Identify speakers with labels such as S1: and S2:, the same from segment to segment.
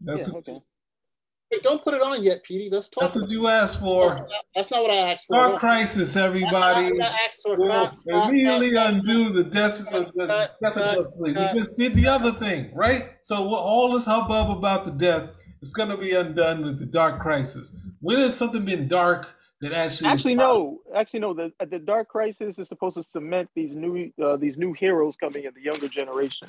S1: That's
S2: yeah,
S1: what,
S2: okay.
S3: Wait, don't put it on yet, Petey. Let's talk.
S1: that's what
S3: about
S1: you asked for.
S3: That's not what I asked for.
S1: Dark
S3: No.
S1: Crisis,
S3: That's not
S1: everybody.
S3: what I asked for.
S1: Will
S3: Cut, cut,
S1: immediately
S3: cut, cut,
S1: undo the deaths of the
S3: cut,
S1: death of
S3: cut,
S1: Justice League. We just did the other thing, right? So what- all this hubbub about the death is going to be undone with the Dark Crisis. When has something been dark that actually?
S2: Actually, no. Actually, no. The the Dark Crisis is supposed to cement these new uh, these new heroes coming in the younger generation.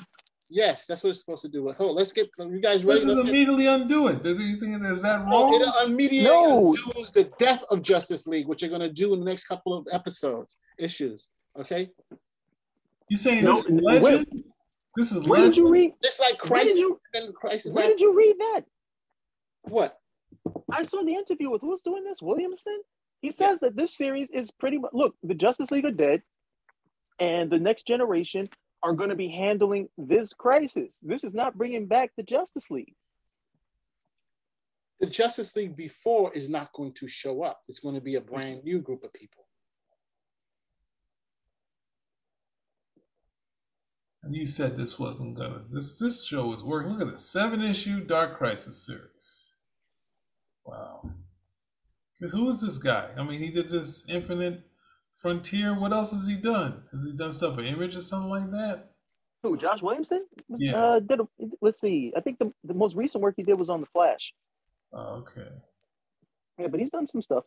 S3: Yes, that's what it's supposed to do. Hold, let's get you guys
S1: Let's
S3: ready. Let's get,
S1: immediately undo it. Do you think is that
S3: no,
S1: wrong?
S3: it immediately
S2: No.
S3: undoes the death of Justice League, which you're going to do in the next couple of episodes, issues. Okay,
S1: You saying
S2: No,
S1: this is legend? This is
S2: Where did you read?
S3: it's like
S2: Where did
S3: crisis
S2: you
S3: and crisis.
S2: Where did you read that?
S3: What?
S2: I saw the interview with who's doing this, Williamson. He says that this series is pretty much look, the Justice League are dead, and the next generation are going to be handling this crisis. This is not bringing back the Justice League.
S3: The Justice League before is not going to show up. It's going to be a brand new group of people.
S1: And you said this wasn't gonna. This this show is working. Look at this seven issue Dark Crisis series. Wow. Who is this guy? I mean, he did this Infinite Frontier. What else has he done? Has he done stuff for Image or something like that?
S2: Who, Josh Williamson?
S1: Yeah.
S2: Uh, did a, let's see. I think the, the most recent work he did was on the Flash.
S1: Oh, okay.
S2: Yeah, but he's done some stuff.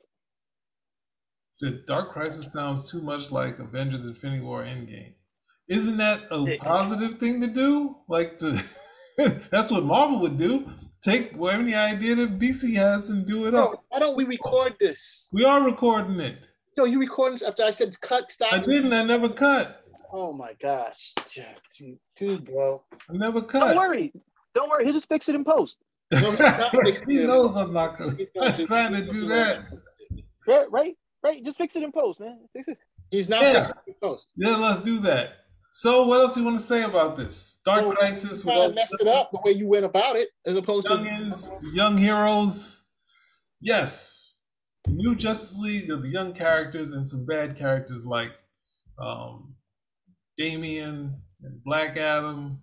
S1: Said Dark Crisis sounds too much like Avengers Infinity War Endgame. Isn't that a positive thing to do? Like to that's what Marvel would do. Take any idea that DC has and do it
S3: Bro,
S1: up.
S3: why don't we record this?
S1: We are recording it.
S3: Yo, you recording after I said cut, stop?
S1: I didn't. I never cut.
S3: Oh my gosh. Dude, bro.
S1: I never cut.
S2: Don't worry. Don't worry. He'll just fix it in post.
S1: He knows I'm not gonna,
S3: He's not
S1: I'm trying to do that.
S2: Right? Right? Right? Just fix it in post, man. Fix it.
S3: He's not
S1: Yeah.
S3: fixing the post.
S1: Yeah, let's do that. So, what else you want to say about this Dark
S3: Well,
S1: Crisis?
S3: Trying to
S1: without-
S3: mess it up the way you went about it, as opposed to
S1: young heroes. Yes, the new Justice League of the young characters and some bad characters like um, Damian and Black Adam.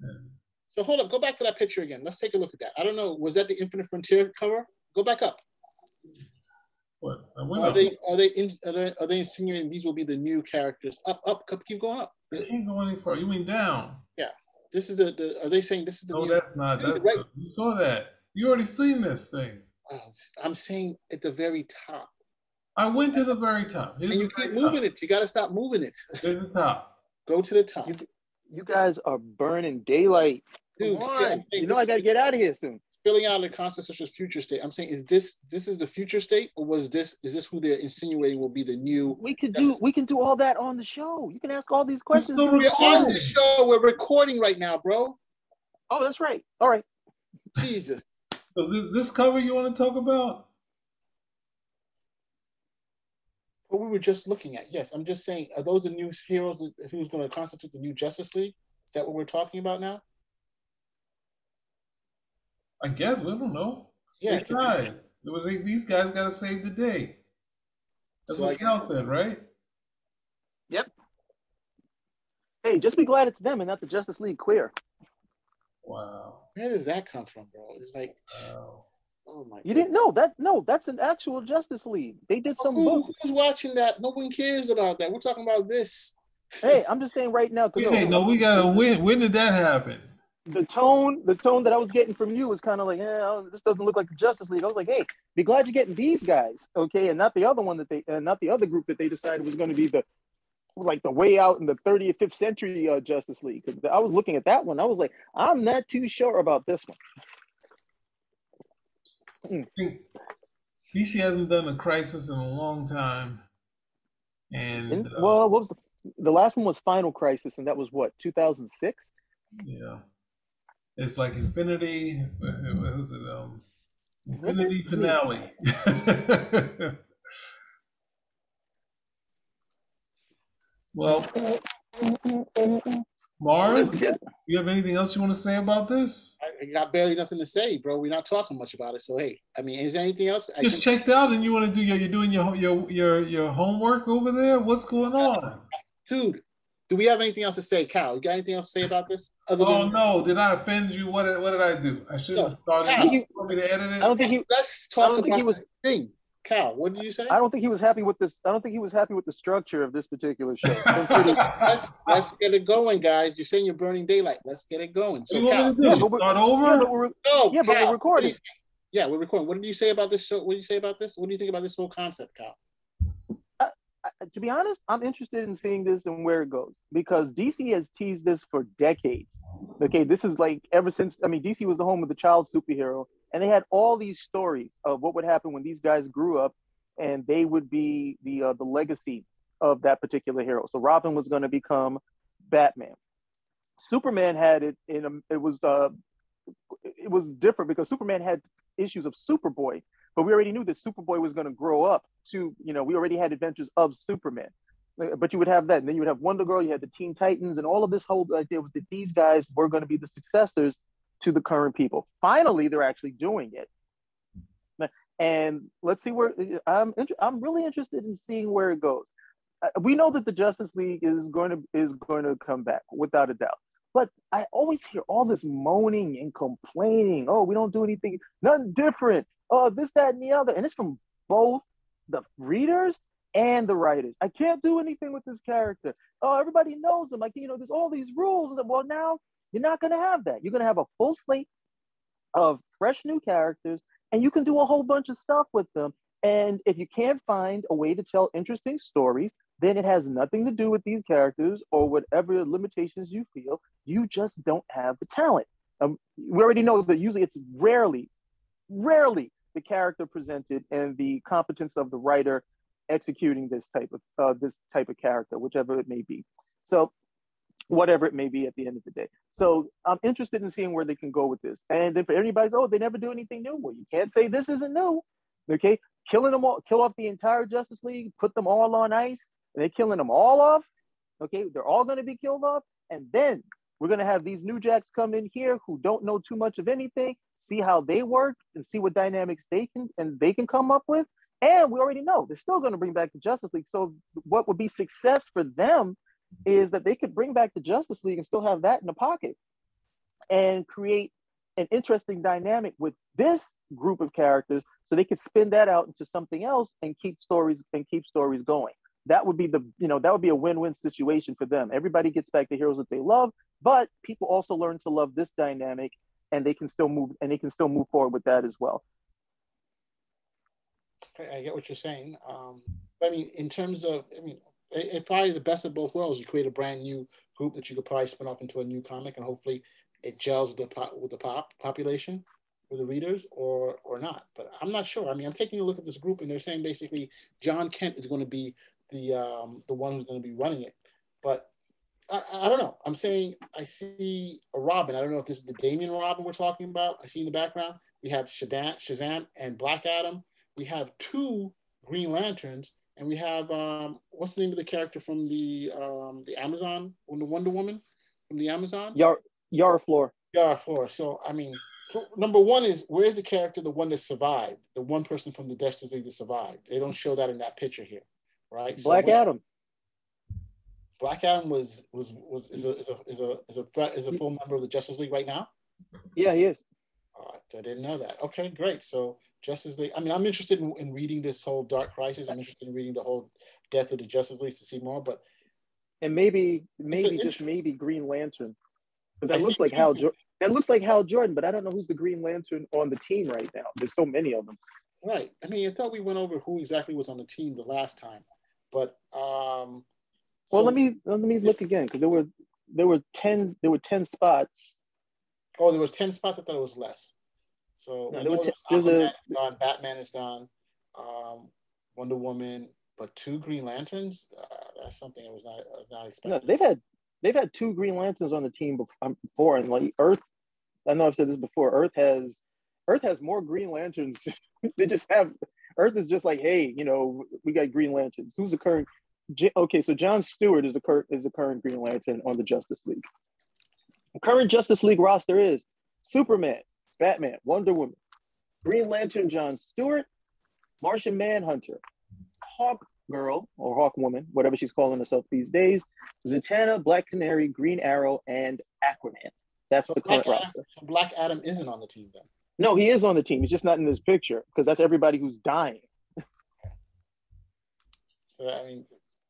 S1: And
S3: So hold up, go back to that picture again. Let's take a look at that. I don't know. Was that the Infinite Frontier cover? Go back up.
S1: what?
S3: Are
S1: up.
S3: they are they in, are they are they insinuating these will be the new characters? Up, up, up keep going up.
S1: I can't go any further. You went down. Yeah.
S3: This is the, the are they saying this is the
S1: No,
S3: new
S1: that's not. That's
S3: right.
S1: you saw that. You already seen this thing.
S3: Oh, I'm saying at the very top.
S1: I went to the very top. Here's
S3: And you keep moving
S1: top.
S3: it. You gotta stop moving it.
S1: Here's the top.
S3: Go to the top.
S2: You, you guys are burning daylight.
S3: Dude,
S2: Come
S3: see, I'm saying
S2: You know I got to get out of here soon.
S3: filling out the concept such as future state. I'm saying, is this this is the future state, or was this is this who they're insinuating will be the new?
S2: We could do we can do all that on the show. You can ask all these questions.
S1: still
S3: We're on the show. We're recording right now, bro.
S2: Oh, that's right. All right.
S3: Jesus.
S1: So this, this cover you want to talk about?
S3: What we were just looking at. Yes, I'm just saying. Are those the new heroes who's going to constitute the new Justice League? Is that what we're talking about now?
S1: I guess we don't know.
S3: Yeah.
S1: they tried. It was like, these guys got to save the day. That's
S3: So
S1: what
S3: I
S1: Cal
S3: guess-
S1: said, right?
S2: Yep. Hey, just be glad it's them and not the Justice League queer.
S1: Wow.
S3: Where does that come from, bro? It's like,
S1: wow.
S3: oh my.
S2: You didn't know that? No, that's an actual Justice League. They did some
S3: Who,
S2: book.
S3: who's watching that? No one cares about that. We're talking about this.
S2: Hey, I'm just saying right now
S1: We
S2: because
S1: say no. We gotta win. When did that happen?
S2: the tone, the tone that I was getting from you was kind of like, yeah, this doesn't look like the Justice League. I was like, hey, be glad you're getting these guys, okay, and not the other one that they, uh, not the other group that they decided was going to be the, like the way out in the 30th, 5th century uh, Justice League. I was looking at that one, I was like, I'm not too sure about this one.
S1: Think DC hasn't done a crisis in a long time, and
S2: And,
S1: uh,
S2: well, what was the, the last one was Final Crisis, and that was what 2006.
S1: yeah, it's like Infinity. What was it? Um, Infinity finale. well, Mars, you have anything else you want to say about this?
S3: I, I got barely nothing to say, bro. We're not talking much about it. So hey, I mean, is there anything else? I
S1: Just
S3: think-
S1: checked out, and you want to do your you're doing your your your your homework over there. What's going on?
S3: dude, do we have anything else to say, Cal? You got anything else to say about this?
S1: Other oh than- no! Did I offend you? What did, what did I do? I should have started. Cal, you want me to edit it?
S2: I don't think he.
S3: Let's talk about he was, thing. Cal, what did you say?
S2: I don't think he was happy with this. I don't think he was happy with the structure of this particular show.
S3: let's let's get it going, guys. You're saying you're burning daylight. Let's get it going.
S1: So, Cal, yeah, start over.
S2: Yeah, but we're, no, yeah, Cal, but we're recording.
S3: Yeah, we're recording. What did you say about this show? What did you say about this? What do you think about this whole concept, Cal?
S2: To be honest, I'm interested in seeing this and where it goes because DC has teased this for decades. Okay, this is like ever since I mean, DC was the home of the child superhero, and they had all these stories of what would happen when these guys grew up, and they would be the uh, the legacy of that particular hero. So Robin was going to become Batman. Superman had it in a, it was uh it was different because Superman had issues of Superboy, but we already knew that Superboy was going to grow up to, you know, we already had adventures of Superman. Uh, but you would have that, and then you would have Wonder Girl, you had the Teen Titans, and all of this whole idea was that these guys were going to be the successors to the current people. Finally, they're actually doing it. Uh, and let's see where uh, I'm. I'm really interested in seeing where it goes. Uh, we know that the Justice League is going to is going to come back without a doubt. But I always hear all this moaning and complaining. Oh, we don't do anything, nothing different. Oh, this, that, and the other. And it's from both the readers and the writers. I can't do anything with this character. Oh, everybody knows him. Like, you know, there's all these rules. Well, now you're not going to have that. You're going to have a full slate of fresh new characters, and you can do a whole bunch of stuff with them. And if you can't find a way to tell interesting stories, then it has nothing to do with these characters or whatever limitations you feel. You just don't have the talent. Um, we already know that usually it's rarely, rarely the character presented and the competence of the writer executing this type of uh, this type of character, whichever it may be. So, whatever it may be at the end of the day. So, I'm interested in seeing where they can go with this. And then for everybody's, oh, they never do anything new. Well, you can't say this isn't new. Okay, killing them all, kill off the entire Justice League, put them all on ice, they're killing them all off. Okay, they're all going to be killed off, and then we're going to have these new jacks come in here who don't know too much of anything, see how they work, and see what dynamics they can and they can come up with. And we already know they're still going to bring back the Justice League. So what would be success for them is that they could bring back the Justice League and still have that in the pocket and create an interesting dynamic with this group of characters so they could spin that out into something else and keep stories and keep stories going that would be the you know that would be a win-win situation for them. Everybody gets back the heroes that they love but people also learn to love this dynamic and they can still move and they can still move forward with that as well.
S3: I get what you're saying um, i mean in terms of i mean it, it, probably the best of both worlds. You create a brand new group that you could probably spin off into a new comic and hopefully it gels with the pop, with the pop population with the readers or or not. But i'm not sure. I mean i'm taking a look at this group and they're saying basically Jon Kent is going to be the um, the one who's going to be running it. But I, I, don't know. I'm saying I see a Robin. I don't know if this is the Damian Robin we're talking about. I see in the background we have Shazam, Shazam and Black Adam. We have two Green Lanterns, and we have um, what's the name of the character from the um, the Amazon, from the Wonder Woman from the Amazon?
S2: Yar Yara Flor.
S3: Yara Flor. So I mean, number one is where's the character, the one that survived, the one person from the Destiny that survived? They don't show that in that picture here right?
S2: Black so Adam.
S3: Black Adam was was was is a is a is a is a, is a full member of the Justice League right now.
S2: Yeah, he is.
S3: I didn't know that. Okay, great. So Justice League. I mean, I'm interested in, in reading this whole Dark Crisis. I'm interested in reading the whole Death of the Justice League to see more. But
S2: and maybe maybe just maybe Green Lantern. But that I looks like Hal. Jo- that looks like Hal Jordan, but I don't know who's the Green Lantern on the team right now. There's so many of them.
S3: Right. I mean, I thought we went over who exactly was on the team the last time. But um,
S2: so, well, let me let me look again because there were there were ten there were ten spots.
S3: Oh, there was ten spots. I thought it was less. So no, ten, Aquaman a, is gone. Batman is gone. Um, Wonder Woman, but two Green Lanterns. Uh, that's something I was not I was not expecting.
S2: No, they've had they've had two Green Lanterns on the team um, before, and like Earth. I know I've said this before. Earth has Earth has more Green Lanterns. they just have Earth is just like, hey, you know, we got Green Lanterns. Who's the current? Okay, so John Stewart is the current is the current Green Lantern on the Justice League. The current Justice League roster is Superman, Batman, Wonder Woman, Green Lantern John Stewart, Martian Manhunter, Hawk Girl or Hawk Woman, whatever she's calling herself these days, Zatanna, Black Canary, Green Arrow, and Aquaman. That's
S3: So
S2: the
S3: Black
S2: current
S3: Adam,
S2: roster.
S3: Black Adam isn't on the team then.
S2: No, he is on the team. He's just not in this picture because that's everybody who's dying.
S3: So I mean,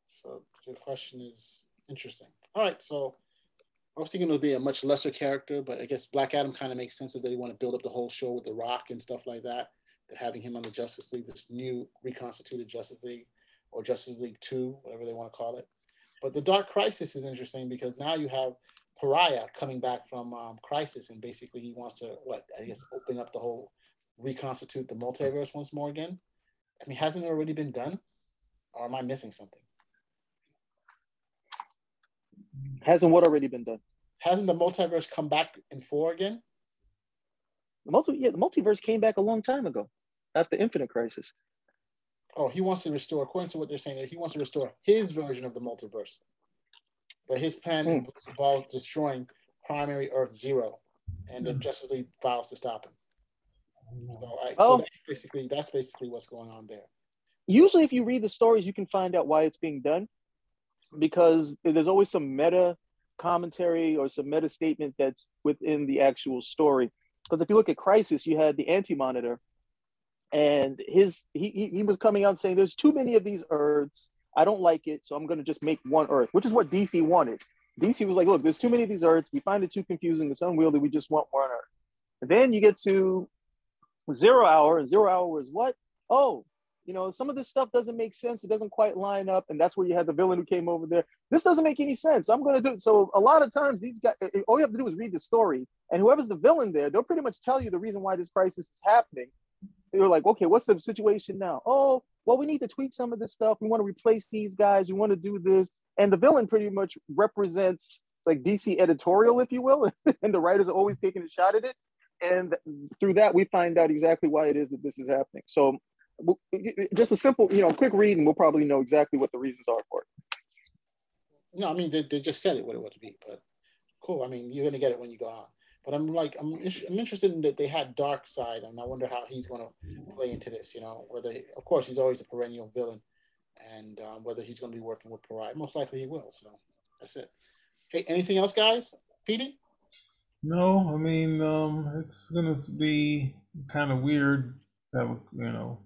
S3: so the question is interesting. All right, so I was thinking it would be a much lesser character, but I guess Black Adam kind of makes sense if they want to build up the whole show with The Rock and stuff like that. That having him on the Justice League, this new reconstituted Justice League or Justice League Two, whatever they want to call it. But the Dark Crisis is interesting because now you have Pariah coming back from um, Crisis, and basically he wants to what I guess open up the whole reconstitute the multiverse once more again. I mean, hasn't it already been done? Or am I missing something?
S2: Hasn't what already been done?
S3: Hasn't the multiverse come back in four again?
S2: The multi, yeah, the multiverse came back a long time ago after Infinite Crisis.
S3: Oh, he wants to restore, according to what they're saying, there, he wants to restore his version of the multiverse. But his plan
S2: Hmm.
S3: involves destroying primary Earth Zero, and the
S1: Hmm.
S3: Justice League files to stop him. So, I,
S2: Oh.
S3: so that's basically that's basically what's going on there.
S2: usually if you read the stories you can find out why it's being done because there's always some meta commentary or some meta statement that's within the actual story because if you look at crisis you had the anti-monitor and his he, he, he was coming out saying there's too many of these earths i don't like it so i'm going to just make one earth which is what dc wanted dc was like look there's too many of these earths we find it too confusing it's unwieldy we just want one earth and then you get to zero hour and zero hour was what oh you know, some of this stuff doesn't make sense. It doesn't quite line up. And that's where you had the villain who came over there. This doesn't make any sense. I'm going to do it. So a lot of times these guys, eh, eh, all you have to do is read the story and whoever's the villain there, they'll pretty much tell you the reason why this crisis is happening. You're like, okay, what's the situation now? Oh, well, we need to tweak some of this stuff. We want to replace these guys. We want to do this. And the villain pretty much represents like DC editorial, if you will. and the writers are always taking a shot at it. And through that, we find out exactly why it is that this is happening. So just a simple, you know, quick read, and we'll probably know exactly what the reasons are for it.
S3: No, I mean they, they just said it what it would be, but cool. I mean you're gonna get it when you go on. But I'm like I'm I'm interested in that they had Darkseid, and I wonder how he's gonna play into this. You know, whether of course he's always a perennial villain, and um, whether he's gonna be working with Pariah. Most likely he will. So that's it. Hey, anything else, guys? Petey?
S1: No, I mean, um, it's gonna be kind of weird that you know,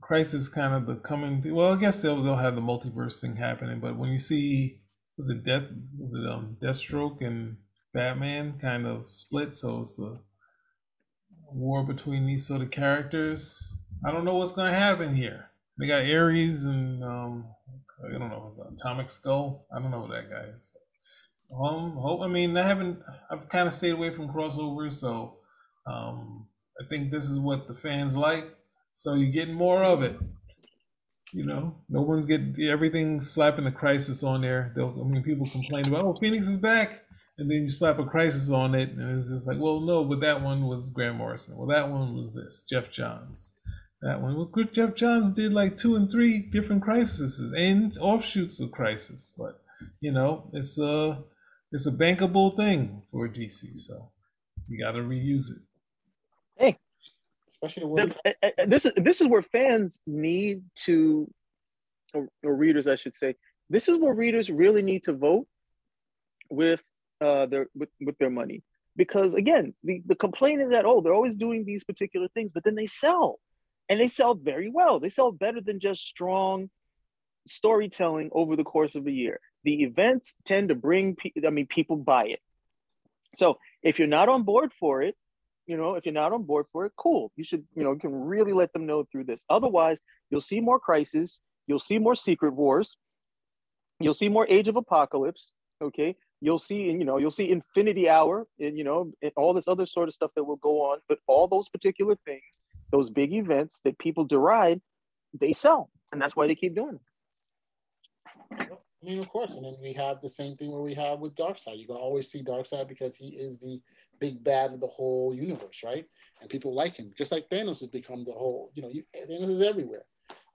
S1: crisis kind of the coming. Well, I guess they'll they'll have the multiverse thing happening, but when you see was it Death was it um Deathstroke and Batman kind of split, so it's a war between these sort of characters. I don't know what's gonna happen here. They got Ares and um, I don't know, Atomic Skull. I don't know who that guy is. Um, hope I mean I haven't. I've kind of stayed away from crossovers, so um, I think this is what the fans like. So you're getting more of it. You know, no one's getting everything slapping the crisis on there. They'll, I mean, people complain about, oh, Phoenix is back, and then you slap a crisis on it, and it's just like, well, no, but that one was Grant Morrison. Well, that one was this Geoff Johns. That one, well, Geoff Johns did like two and three different crises and offshoots of crisis, but you know, it's a it's a bankable thing for DC, so you got to reuse it.
S2: Hey,
S3: especially the
S2: the, this is this is where fans need to, or, or, readers, I should say, this is where readers really need to vote with uh their with, with their money because again, the the complaint is that oh they're always doing these particular things, but then they sell, and they sell very well. They sell better than just strong storytelling over the course of a year. The events tend to bring, I mean, people buy it. So if you're not on board for it, you know, if you're not on board for it, cool. You should, you know, you can really let them know through this. Otherwise, you'll see more crisis, you'll see more secret wars, you'll see more Age of Apocalypse. Okay, you'll see, and you know, you'll see Infinity Hour, and you know, and all this other sort of stuff that will go on. But all those particular things, those big events that people deride, they sell, and that's why they keep doing it.
S3: I mean, of course, and then we have the same thing where we have with Darkseid. You can always see Darkseid because he is the big bad of the whole universe, right? And people like him, just like Thanos has become the whole. You know, you, Thanos is everywhere.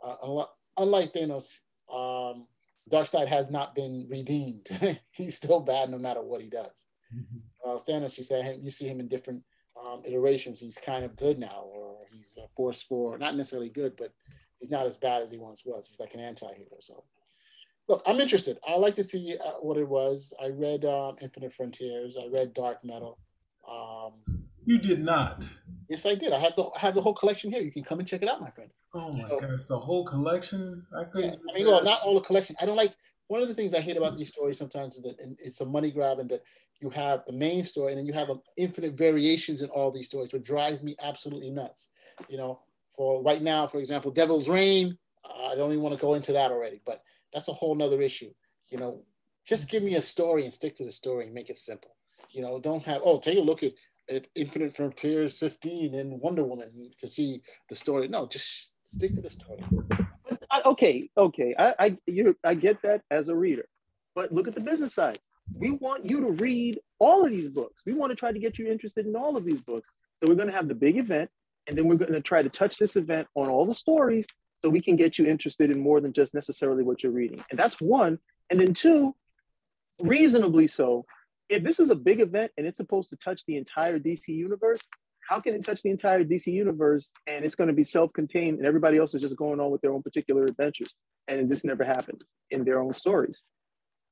S3: Uh, unlike Thanos, um, Darkseid has not been redeemed. He's still bad no matter what he does. Mm-hmm. Uh, Thanos, you say him, you see him in different um, iterations. He's kind of good now, or he's a force for not necessarily good, but he's not as bad as he once was. He's like an anti-hero. So, look, I'm interested. I like to see uh, what it was. I read um, Infinite Frontiers. I read Dark Metal. Um,
S1: you did not.
S3: Yes, I did. I have the I have the whole collection here. You can come and check it out, my friend.
S1: Oh my so, goodness, the whole collection. I
S3: couldn't. Yeah, I mean, well, not all the collection. I don't like. One of the things I hate about these stories sometimes is that it's a money grab, and that you have the main story, and then you have infinite variations in all these stories, which drives me absolutely nuts. You know, for right now, for example, Devil's Reign. I don't even want to go into that already, but that's a whole nother issue. You know, just give me a story and stick to the story and make it simple. You know, don't have oh, take a look at at Infinite Frontiers 15 and Wonder Woman to see the story. No, just stick to the story.
S2: Okay, okay, I I you I get that as a reader, but look at the business side. We want you to read all of these books. We want to try to get you interested in all of these books. So we're going to have the big event, and then we're going to try to touch this event on all the stories so we can get you interested in more than just necessarily what you're reading. And that's one. And then two, reasonably so, if this is a big event and it's supposed to touch the entire DC universe, how can it touch the entire DC universe and it's going to be self-contained and everybody else is just going on with their own particular adventures and this never happened in their own stories?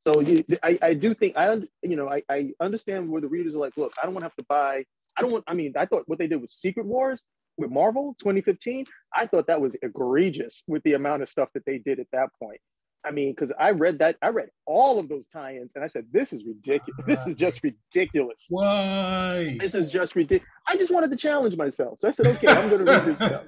S2: So you, I, I do think I, you know, I, I understand where the readers are like, look, I don't want to have to buy. I don't want. I mean, I thought what they did with Secret Wars with Marvel 2015, I thought that was egregious with the amount of stuff that they did at that point. I mean, because I read that, I read all of those tie-ins, and I said, "This is ridiculous. This is just ridiculous.
S1: Why?
S2: This is just ridiculous." I just wanted to challenge myself, so I said, "Okay, I'm going to read this stuff."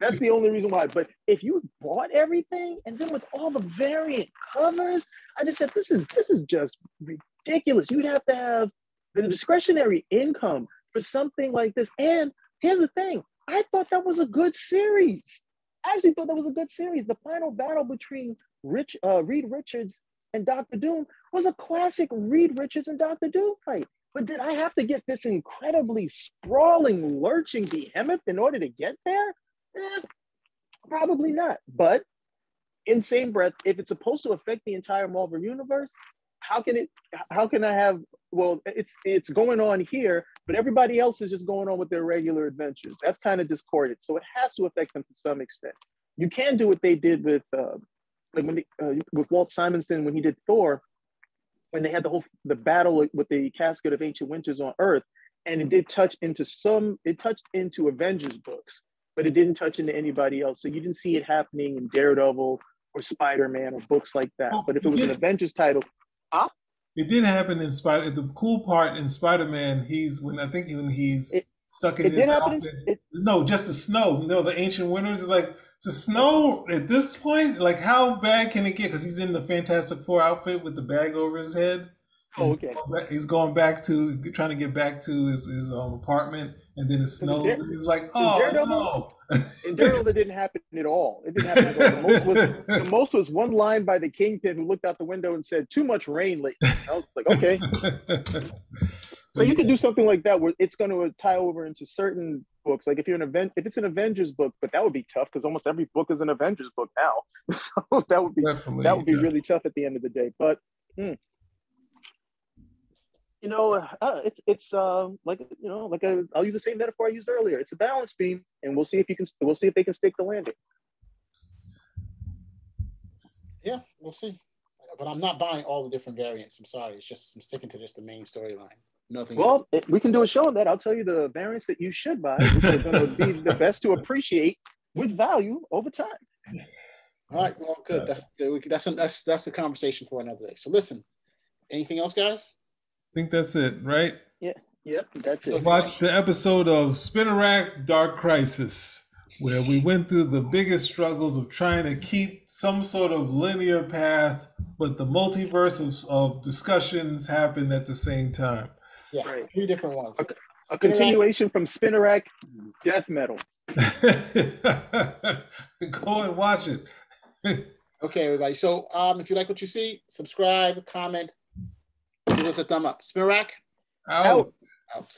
S2: That's the only reason why. But if you bought everything, and then with all the variant covers, I just said, "This is this is just ridiculous." You'd have to have the discretionary income for something like this. And here's the thing: I thought that was a good series. I actually thought that was a good series. The final battle between Rich uh, Reed Richards and Doctor Doom was a classic Reed Richards and Doctor Doom fight. But did I have to get this incredibly sprawling, lurching behemoth in order to get there? Eh, probably not. But in same breath, if it's supposed to affect the entire Marvel universe, how can it? How can I have? Well, it's it's going on here, but everybody else is just going on with their regular adventures. That's kind of discordant. So it has to affect them to some extent. You can do what they did with uh, like when they, uh, with Walt Simonson when he did Thor, when they had the whole the battle with the casket of ancient winters on Earth, and it did touch into some. It touched into Avengers books, but it didn't touch into anybody else. So you didn't see it happening in Daredevil or Spider Man or books like that. But if it was an Avengers title,
S1: ah, it did happen in Spider. The cool part in Spider Man, he's when I think when he's it, stuck in it his outfit. In, it, no, just the snow. No, the ancient winters is like the snow at this point. Like, how bad can it get? Because he's in the Fantastic Four outfit with the bag over his head.
S2: Oh, okay.
S1: He's going back to trying to get back to his, his um, apartment, and then it snows. He's like, "Oh Daredevil,
S2: no!" in Daredevil, that didn't happen at all. It didn't happen at all. The most, was, the most was one line by the Kingpin, who looked out the window and said, "Too much rain lately." I was like, "Okay." so you could do something like that where it's going to tie over into certain books. Like if you're an event, if it's an Avengers book, but that would be tough because almost every book is an Avengers book now. so that would be Definitely, that would be yeah. really tough at the end of the day. But hmm. You know, uh, it's it's uh, like you know, like i will use the same metaphor I used earlier. It's a balance beam, and we'll see if you can. We'll see if they can stake the landing.
S3: Yeah, we'll see. But I'm not buying all the different variants. I'm sorry. It's just I'm sticking to just the main storyline. Nothing.
S2: Well, it, we can do a show on that. I'll tell you the variants that you should buy, which are going to be the best to appreciate with value over time.
S3: All right. Well, good. That's that's that's that's a conversation for another day. So listen. Anything else, guys?
S1: I think that's it, right?
S2: Yeah. Yep. That's it.
S1: Watch the episode of Spinner Rack Dark Crisis, where we went through the biggest struggles of trying to keep some sort of linear path, but the multiverse of, of discussions happened at the same time.
S3: Yeah, right. three different ones.
S2: A, a continuation from Spinnerack Death Metal.
S1: Go and watch it.
S3: okay, everybody. So um, if you like what you see, subscribe, comment, give us a thumb up. Spinnerack
S1: out.
S3: Out.